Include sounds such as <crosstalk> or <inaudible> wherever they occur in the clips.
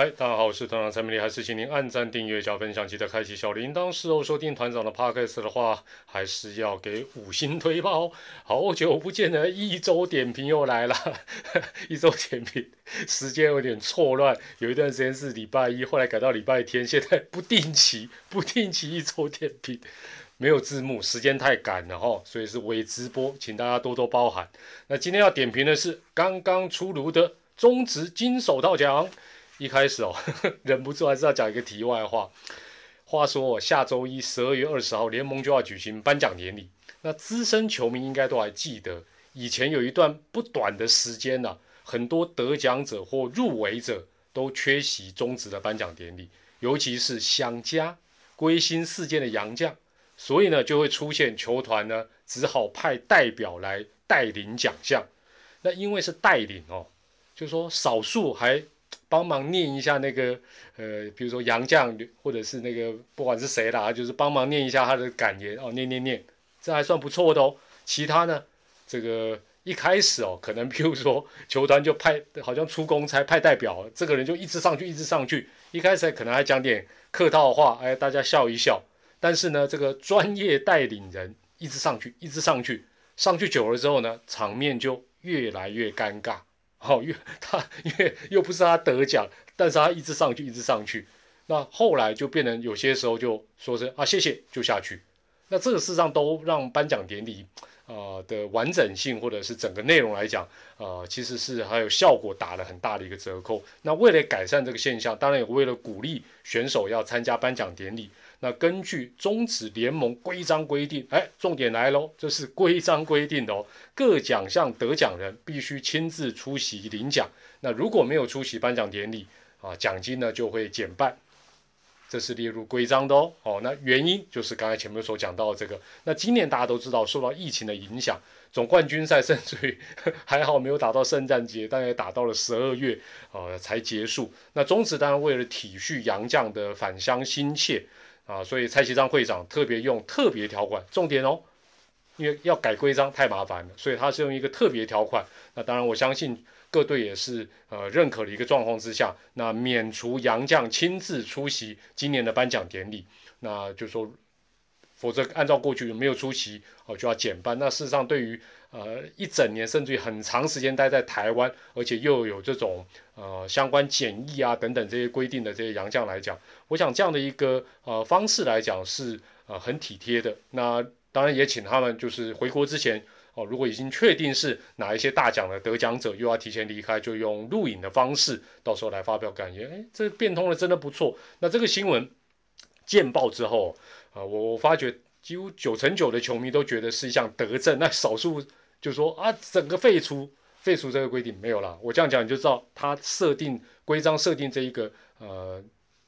嗨，大家好，我是团长蔡明丽，还是请您按赞、订阅、加分享，记得开启小铃铛。事后收听团长的 podcast 的话，还是要给五星推爆。好久不见的一周点评又来了，<laughs> 一周点评时间有点错乱，有一段时间是礼拜一，后来改到礼拜天，现在不定期，不定期一周点评，没有字幕，时间太赶了哈，所以是微直播，请大家多多包涵。那今天要点评的是刚刚出炉的中职金手套奖。一开始哦，<laughs> 忍不住还是要讲一个题外话。话说，下周一十二月二十号，联盟就要举行颁奖典礼。那资深球迷应该都还记得，以前有一段不短的时间呢，很多得奖者或入围者都缺席中职的颁奖典礼，尤其是想家归心似箭的洋将，所以呢，就会出现球团呢只好派代表来带领奖项。那因为是带领哦，就是说少数还。帮忙念一下那个，呃，比如说杨绛，或者是那个不管是谁啦，就是帮忙念一下他的感言哦，念念念，这还算不错的哦。其他呢，这个一开始哦，可能比如说球团就派，好像出公差派代表，这个人就一直上去，一直上去，一开始可能还讲点客套话，哎，大家笑一笑。但是呢，这个专业带领人一直上去，一直上去，上去久了之后呢，场面就越来越尴尬。好，越他因为又不是他得奖，但是他一直上去，一直上去。那后来就变成有些时候就说是啊，谢谢就下去。那这个事实上都让颁奖典礼啊的完整性或者是整个内容来讲，呃，其实是还有效果打了很大的一个折扣。那为了改善这个现象，当然也为了鼓励选手要参加颁奖典礼。那根据中职联盟规章规定，哎，重点来喽，这是规章规定的哦。各奖项得奖人必须亲自出席领奖。那如果没有出席颁奖典礼啊，奖金呢就会减半。这是列入规章的哦。哦，那原因就是刚才前面所讲到的这个。那今年大家都知道，受到疫情的影响，总冠军赛甚至于 <laughs> 还好没有打到圣诞节，但也打到了十二月呃才结束。那中职当然为了体恤洋将的返乡心切。啊，所以蔡其章会长特别用特别条款，重点哦，因为要改规章太麻烦了，所以他是用一个特别条款。那当然，我相信各队也是呃认可的一个状况之下，那免除杨将亲自出席今年的颁奖典礼，那就说。否则，按照过去没有出席哦，就要减班。那事实上，对于呃一整年甚至于很长时间待在台湾，而且又有这种呃相关检疫啊等等这些规定的这些洋将来讲，我想这样的一个呃方式来讲是呃很体贴的。那当然也请他们就是回国之前哦，如果已经确定是哪一些大奖的得奖者又要提前离开，就用录影的方式到时候来发表感言。哎，这变通了，真的不错。那这个新闻见报之后。啊，我我发觉几乎九成九的球迷都觉得是一项德政，那少数就说啊，整个废除废除这个规定没有了。我这样讲你就知道，他设定规章设定这一个呃，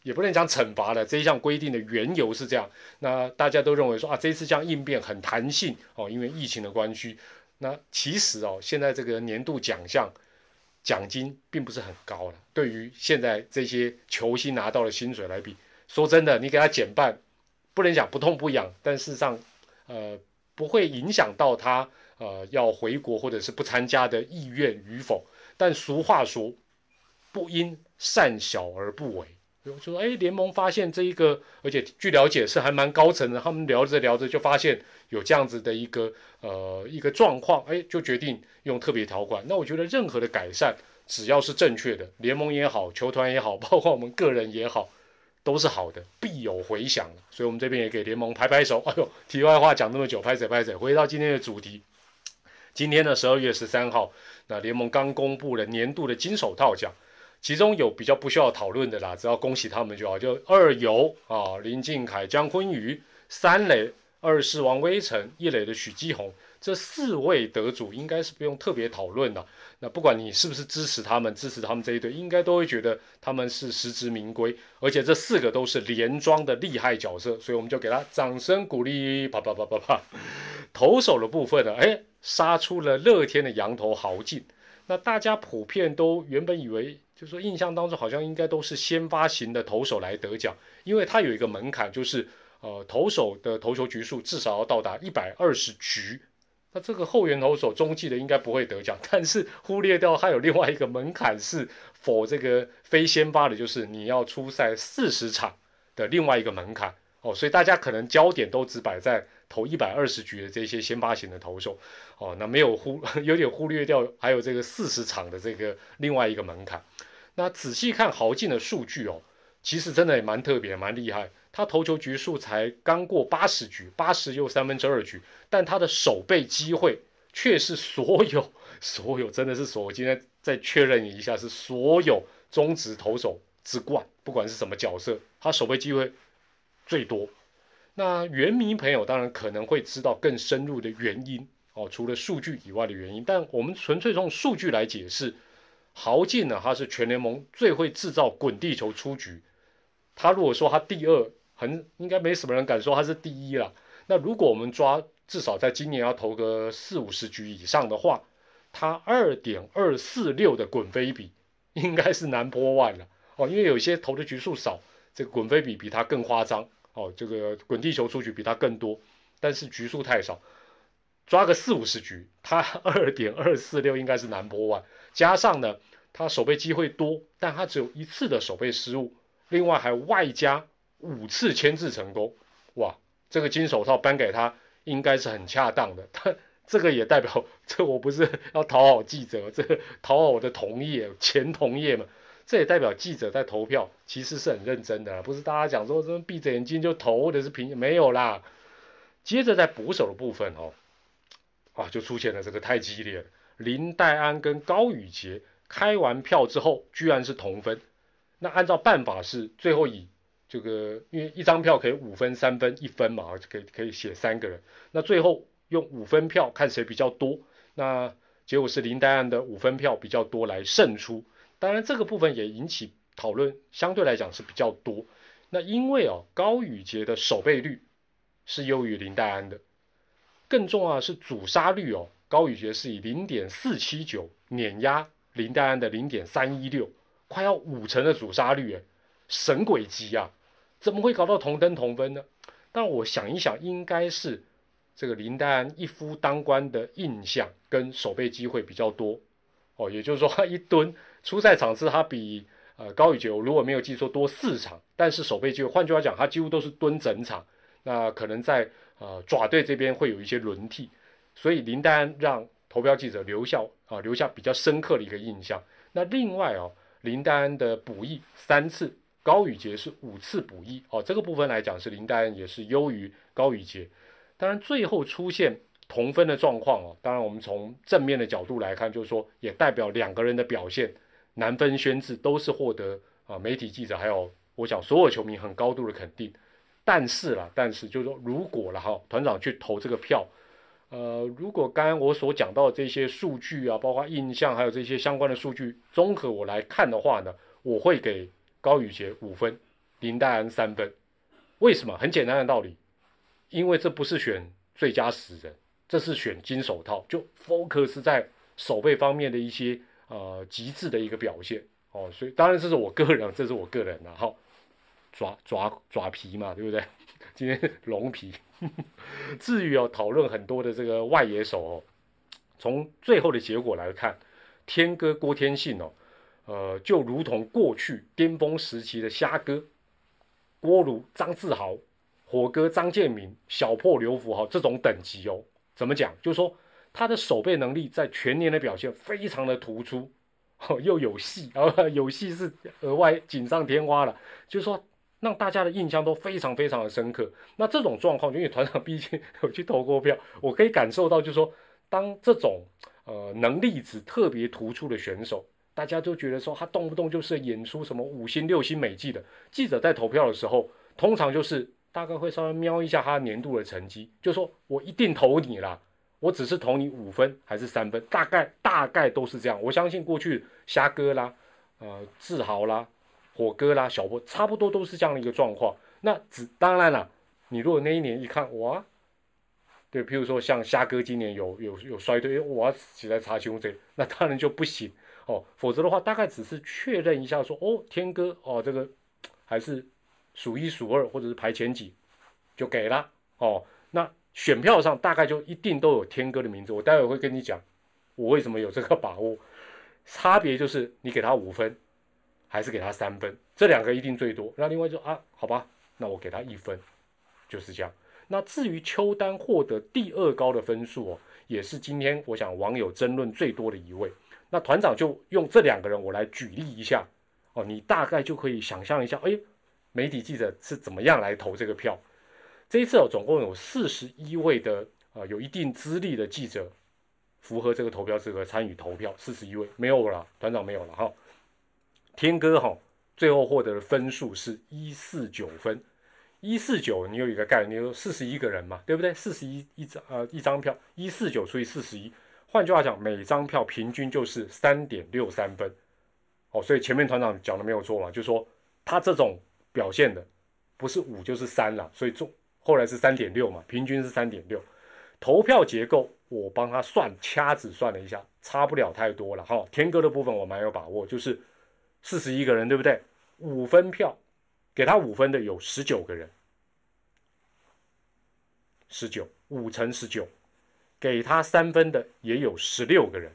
也不能讲惩罚了这一项规定的缘由是这样。那大家都认为说啊，这一次这样应变很弹性哦，因为疫情的关系。那其实哦，现在这个年度奖项奖金并不是很高了，对于现在这些球星拿到的薪水来比，<laughs> 说真的，你给他减半。不能讲不痛不痒，但事实上，呃，不会影响到他呃要回国或者是不参加的意愿与否。但俗话说，不因善小而不为。比如说，哎，联盟发现这一个，而且据了解是还蛮高层的，他们聊着聊着就发现有这样子的一个呃一个状况，哎，就决定用特别条款。那我觉得任何的改善，只要是正确的，联盟也好，球团也好，包括我们个人也好。都是好的，必有回响所以我们这边也给联盟拍拍手。<laughs> 哎呦，题外话讲那么久，拍谁拍谁。回到今天的主题，今天的十二月十三号，那联盟刚公布了年度的金手套奖，其中有比较不需要讨论的啦，只要恭喜他们就好。就二游啊，林敬凯、江坤宇，三垒二是王威成，一垒的许基宏。这四位得主应该是不用特别讨论的。那不管你是不是支持他们，支持他们这一队，应该都会觉得他们是实至名归。而且这四个都是连庄的厉害角色，所以我们就给他掌声鼓励。啪啪啪啪啪。投手的部分呢，哎，杀出了乐天的羊头豪进。那大家普遍都原本以为，就是说印象当中好像应该都是先发型的投手来得奖，因为他有一个门槛，就是呃投手的投球局数至少要到达一百二十局。那这个后援投手中继的应该不会得奖，但是忽略掉还有另外一个门槛是否这个非先发的，就是你要出赛四十场的另外一个门槛哦，所以大家可能焦点都只摆在投一百二十局的这些先发型的投手哦，那没有忽 <laughs> 有点忽略掉还有这个四十场的这个另外一个门槛。那仔细看豪进的数据哦，其实真的也蛮特别蛮厉害。他投球局数才刚过八十局，八十又三分之二局，但他的守备机会却是所有所有真的是所有。今天再确认一下，是所有中职投手之冠，不管是什么角色，他守备机会最多。那原迷朋友当然可能会知道更深入的原因哦，除了数据以外的原因，但我们纯粹从数据来解释，豪进呢，他是全联盟最会制造滚地球出局。他如果说他第二。很应该没什么人敢说他是第一了。那如果我们抓至少在今年要投个四五十局以上的话，他二点二四六的滚飞比应该是难破万了哦。因为有些投的局数少，这个滚飞比比他更夸张哦。这个滚地球出局比他更多，但是局数太少，抓个四五十局，他二点二四六应该是难破万。加上呢，他守备机会多，但他只有一次的守备失误，另外还外加。五次牵制成功，哇！这个金手套颁给他应该是很恰当的。他这个也代表，这我不是要讨好记者，这讨好我的同业、前同业嘛。这也代表记者在投票其实是很认真的，不是大家讲说什么闭着眼睛就投，或者是凭没有啦。接着在捕手的部分哦，啊，就出现了这个太激烈了。林黛安跟高宇杰开完票之后，居然是同分。那按照办法是最后以。这个因为一张票可以五分、三分、一分嘛，可以可以写三个人。那最后用五分票看谁比较多，那结果是林黛安的五分票比较多来胜出。当然这个部分也引起讨论，相对来讲是比较多。那因为哦高宇杰的守备率是优于林黛安的，更重要的是阻杀率哦，高宇杰是以零点四七九碾压林黛安的零点三一六，快要五成的阻杀率诶，神鬼级啊！怎么会搞到同登同分呢？但我想一想，应该是这个林丹一夫当关的印象跟守备机会比较多哦，也就是说他一蹲出赛场次他比呃高宇杰如果没有记错多四场，但是守备机会，换句话讲，他几乎都是蹲整场。那可能在呃爪队这边会有一些轮替，所以林丹让投标记者留下啊留下比较深刻的一个印象。那另外哦，林丹的补役三次。高宇杰是五次补一哦，这个部分来讲是林黛安也是优于高宇杰。当然最后出现同分的状况哦，当然我们从正面的角度来看，就是说也代表两个人的表现难分轩轾，都是获得啊媒体记者还有我想所有球迷很高度的肯定。但是啦，但是就是说如果了哈，团长去投这个票，呃，如果刚刚我所讲到的这些数据啊，包括印象还有这些相关的数据综合我来看的话呢，我会给。高宇杰五分，林黛安三分，为什么？很简单的道理，因为这不是选最佳死人，这是选金手套，就 focus 在守备方面的一些呃极致的一个表现哦。所以当然这是我个人，这是我个人的哈，爪爪爪皮嘛，对不对？<laughs> 今天龙皮。<laughs> 至于要讨论很多的这个外野手哦，从最后的结果来看，天哥郭天信哦。呃，就如同过去巅峰时期的虾哥郭如、张志豪、火哥张建民、小破刘福豪这种等级哦，怎么讲？就是说他的守备能力在全年的表现非常的突出，<laughs> 又有戏，啊 <laughs> 有戏是额外锦上添花了，就是说让大家的印象都非常非常的深刻。那这种状况，因为团长毕竟有去投过票，<laughs> 我可以感受到，就是说当这种呃能力值特别突出的选手。大家都觉得说他动不动就是演出什么五星六星美记的记者在投票的时候，通常就是大概会稍微瞄一下他年度的成绩，就说我一定投你啦，我只是投你五分还是三分，大概大概都是这样。我相信过去虾哥啦、呃志豪啦、火哥啦、小波差不多都是这样的一个状况。那只当然了，你如果那一年一看哇，对，譬如说像虾哥今年有有有衰退，我要起来查胸这，那当然就不行。哦，否则的话，大概只是确认一下，说哦，天哥哦，这个还是数一数二，或者是排前几，就给了哦。那选票上大概就一定都有天哥的名字。我待会会跟你讲，我为什么有这个把握。差别就是你给他五分，还是给他三分，这两个一定最多。那另外就啊，好吧，那我给他一分，就是这样。那至于邱丹获得第二高的分数哦，也是今天我想网友争论最多的一位。那团长就用这两个人我来举例一下哦，你大概就可以想象一下，哎，媒体记者是怎么样来投这个票。这一次哦，总共有四十一位的啊有一定资历的记者。符合这个投票资格参与投票，四十一位没有了，团长没有了哈。天哥哈，最后获得的分数是一四九分，一四九，你有一个概念，你说四十一个人嘛，对不对？四十一一张呃一张票，一四九除以四十一，换句话讲，每张票平均就是三点六三分。哦，所以前面团长讲的没有错嘛，就说他这种表现的不是五就是三了，所以中后来是三点六嘛，平均是三点六。投票结构。我帮他算掐指算了一下，差不了太多了哈。天哥的部分我蛮有把握，就是四十一个人，对不对？五分票，给他五分的有十九个人，十九五乘十九，给他三分的也有十六个人，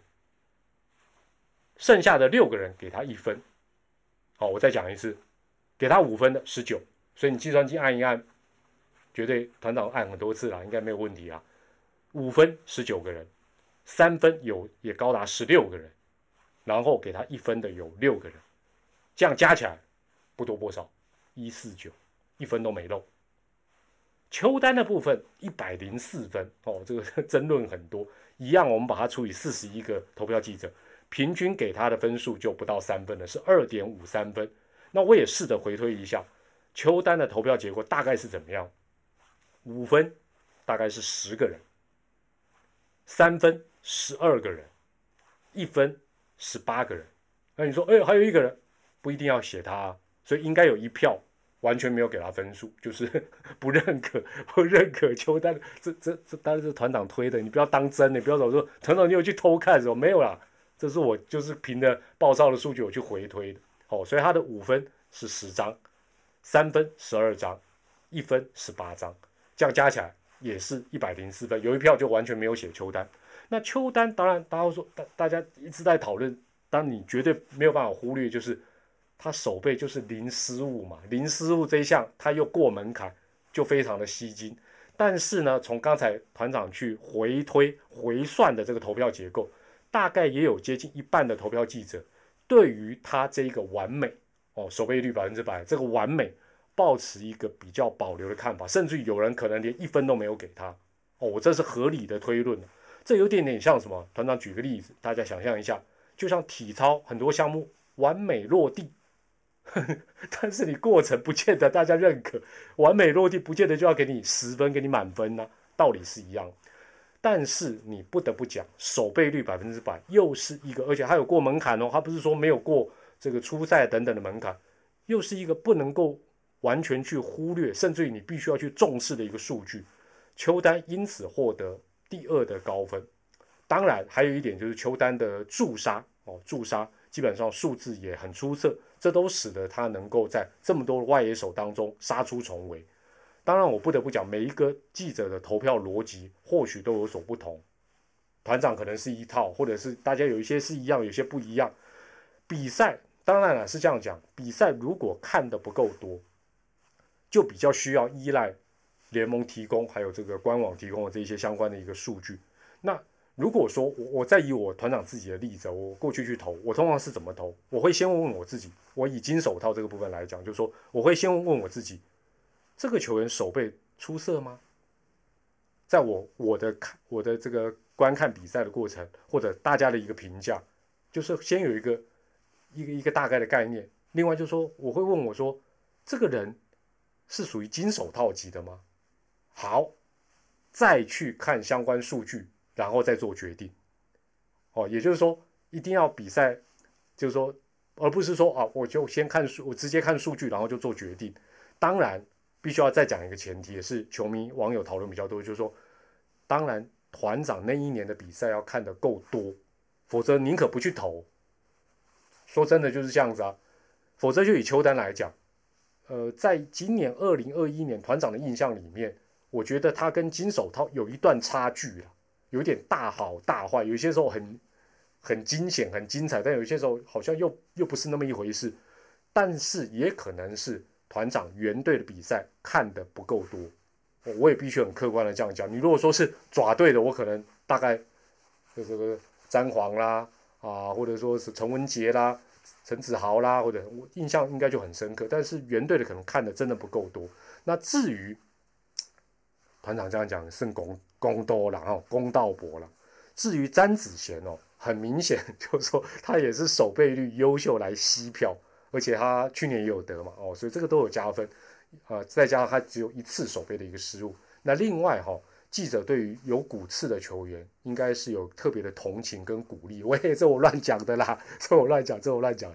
剩下的六个人给他一分。好，我再讲一次，给他五分的十九，所以你计算机按一按，绝对团长按很多次了，应该没有问题啊。五分十九个人，三分有也高达十六个人，然后给他一分的有六个人，这样加起来不多不少，一四九，一分都没漏。邱丹的部分一百零四分哦，这个 <laughs> 争论很多，一样我们把它除以四十一个投票记者，平均给他的分数就不到三分了，是二点五三分。那我也试着回推一下，邱丹的投票结果大概是怎么样？五分大概是十个人。三分十二个人，一分十八个人。那你说，哎，还有一个人不一定要写他，所以应该有一票完全没有给他分数，就是 <laughs> 不认可，不认可邱丹。这这这当然是团长推的，你不要当真，你不要总说团长你有去偷看什么？没有啦，这是我就是凭着报照的数据我去回推的。哦，所以他的五分是十张，三分十二张，一分十八张，这样加起来。也是一百零四分，有一票就完全没有写邱丹。那邱丹当然，大家说大大家一直在讨论，但你绝对没有办法忽略，就是他手背就是零失误嘛，零失误这一项他又过门槛，就非常的吸睛。但是呢，从刚才团长去回推回算的这个投票结构，大概也有接近一半的投票记者对于他这一个完美哦，守备率百分之百，这个完美。抱持一个比较保留的看法，甚至有人可能连一分都没有给他。哦，我这是合理的推论这有点点像什么？团长举个例子，大家想象一下，就像体操很多项目完美落地，<laughs> 但是你过程不见得大家认可，完美落地不见得就要给你十分，给你满分呢，道理是一样。但是你不得不讲，守备率百分之百又是一个，而且还有过门槛哦，他不是说没有过这个初赛等等的门槛，又是一个不能够。完全去忽略，甚至于你必须要去重视的一个数据，邱丹因此获得第二的高分。当然，还有一点就是邱丹的助杀哦，助杀基本上数字也很出色，这都使得他能够在这么多外野手当中杀出重围。当然，我不得不讲，每一个记者的投票逻辑或许都有所不同。团长可能是一套，或者是大家有一些是一样，有些不一样。比赛当然了是这样讲，比赛如果看的不够多。就比较需要依赖联盟提供，还有这个官网提供的这些相关的一个数据。那如果说我我再以我团长自己的例子，我过去去投，我通常是怎么投？我会先问问我自己，我以金手套这个部分来讲，就是说我会先问问我自己，这个球员手背出色吗？在我我的看我的这个观看比赛的过程，或者大家的一个评价，就是先有一个一个一个大概的概念。另外就是说，我会问我说，这个人。是属于金手套级的吗？好，再去看相关数据，然后再做决定。哦，也就是说，一定要比赛，就是说，而不是说啊，我就先看数，我直接看数据，然后就做决定。当然，必须要再讲一个前提，也是球迷网友讨论比较多，就是说，当然团长那一年的比赛要看的够多，否则宁可不去投。说真的就是这样子啊，否则就以邱丹来讲。呃，在今年二零二一年团长的印象里面，我觉得他跟金手套有一段差距了，有点大好大坏，有些时候很很惊险、很精彩，但有些时候好像又又不是那么一回事。但是也可能是团长原队的比赛看的不够多，我也必须很客观的这样讲。你如果说是爪队的，我可能大概就是詹皇啦啊，或者说是陈文杰啦、陈子豪啦，或者我印象应该就很深刻。但是原队的可能看的真的不够多。那至于团长这样讲，胜公公多了哦，公道博了。至于詹子贤哦，很明显就是说他也是守备率优秀来吸票。而且他去年也有得嘛，哦，所以这个都有加分，啊，再加上他只有一次守备的一个失误。那另外哈，记者对于有骨刺的球员，应该是有特别的同情跟鼓励。喂，这我乱讲的啦，这我乱讲，这我乱讲。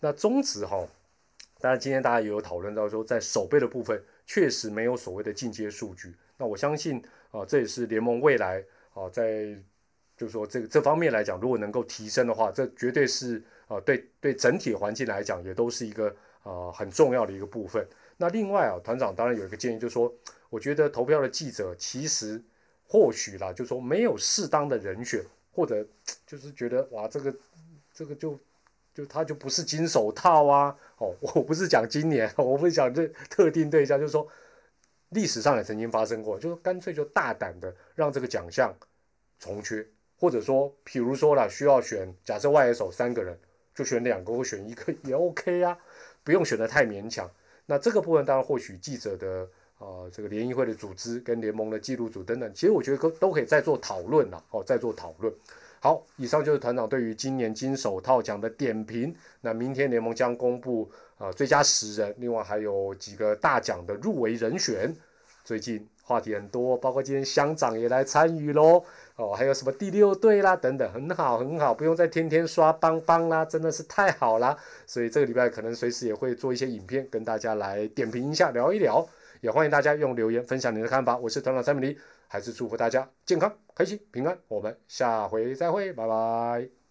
那中职哈，当然今天大家也有讨论到说，在守备的部分确实没有所谓的进阶数据。那我相信啊，这也是联盟未来啊，在就是说这个这方面来讲，如果能够提升的话，这绝对是。啊，对对，整体环境来讲，也都是一个啊很重要的一个部分。那另外啊，团长当然有一个建议，就是说，我觉得投票的记者其实或许啦，就是说没有适当的人选，或者就是觉得哇，这个这个就就他就不是金手套啊。哦，我不是讲今年，我不是讲这特定对象，就是说历史上也曾经发生过，就是干脆就大胆的让这个奖项重缺，或者说，比如说啦，需要选假设外野手三个人。就选两个或选一个也 OK 啊，不用选的太勉强。那这个部分当然或许记者的啊这个联谊会的组织跟联盟的记录组等等，其实我觉得都都可以再做讨论了哦，再做讨论。好，以上就是团长对于今年金手套奖的点评。那明天联盟将公布啊最佳十人，另外还有几个大奖的入围人选。最近话题很多，包括今天乡长也来参与喽。哦，还有什么第六队啦，等等，很好很好，不用再天天刷邦邦啦，真的是太好啦。所以这个礼拜可能随时也会做一些影片，跟大家来点评一下，聊一聊。也欢迎大家用留言分享你的看法。我是团长三米黎，还是祝福大家健康、开心、平安。我们下回再会，拜拜。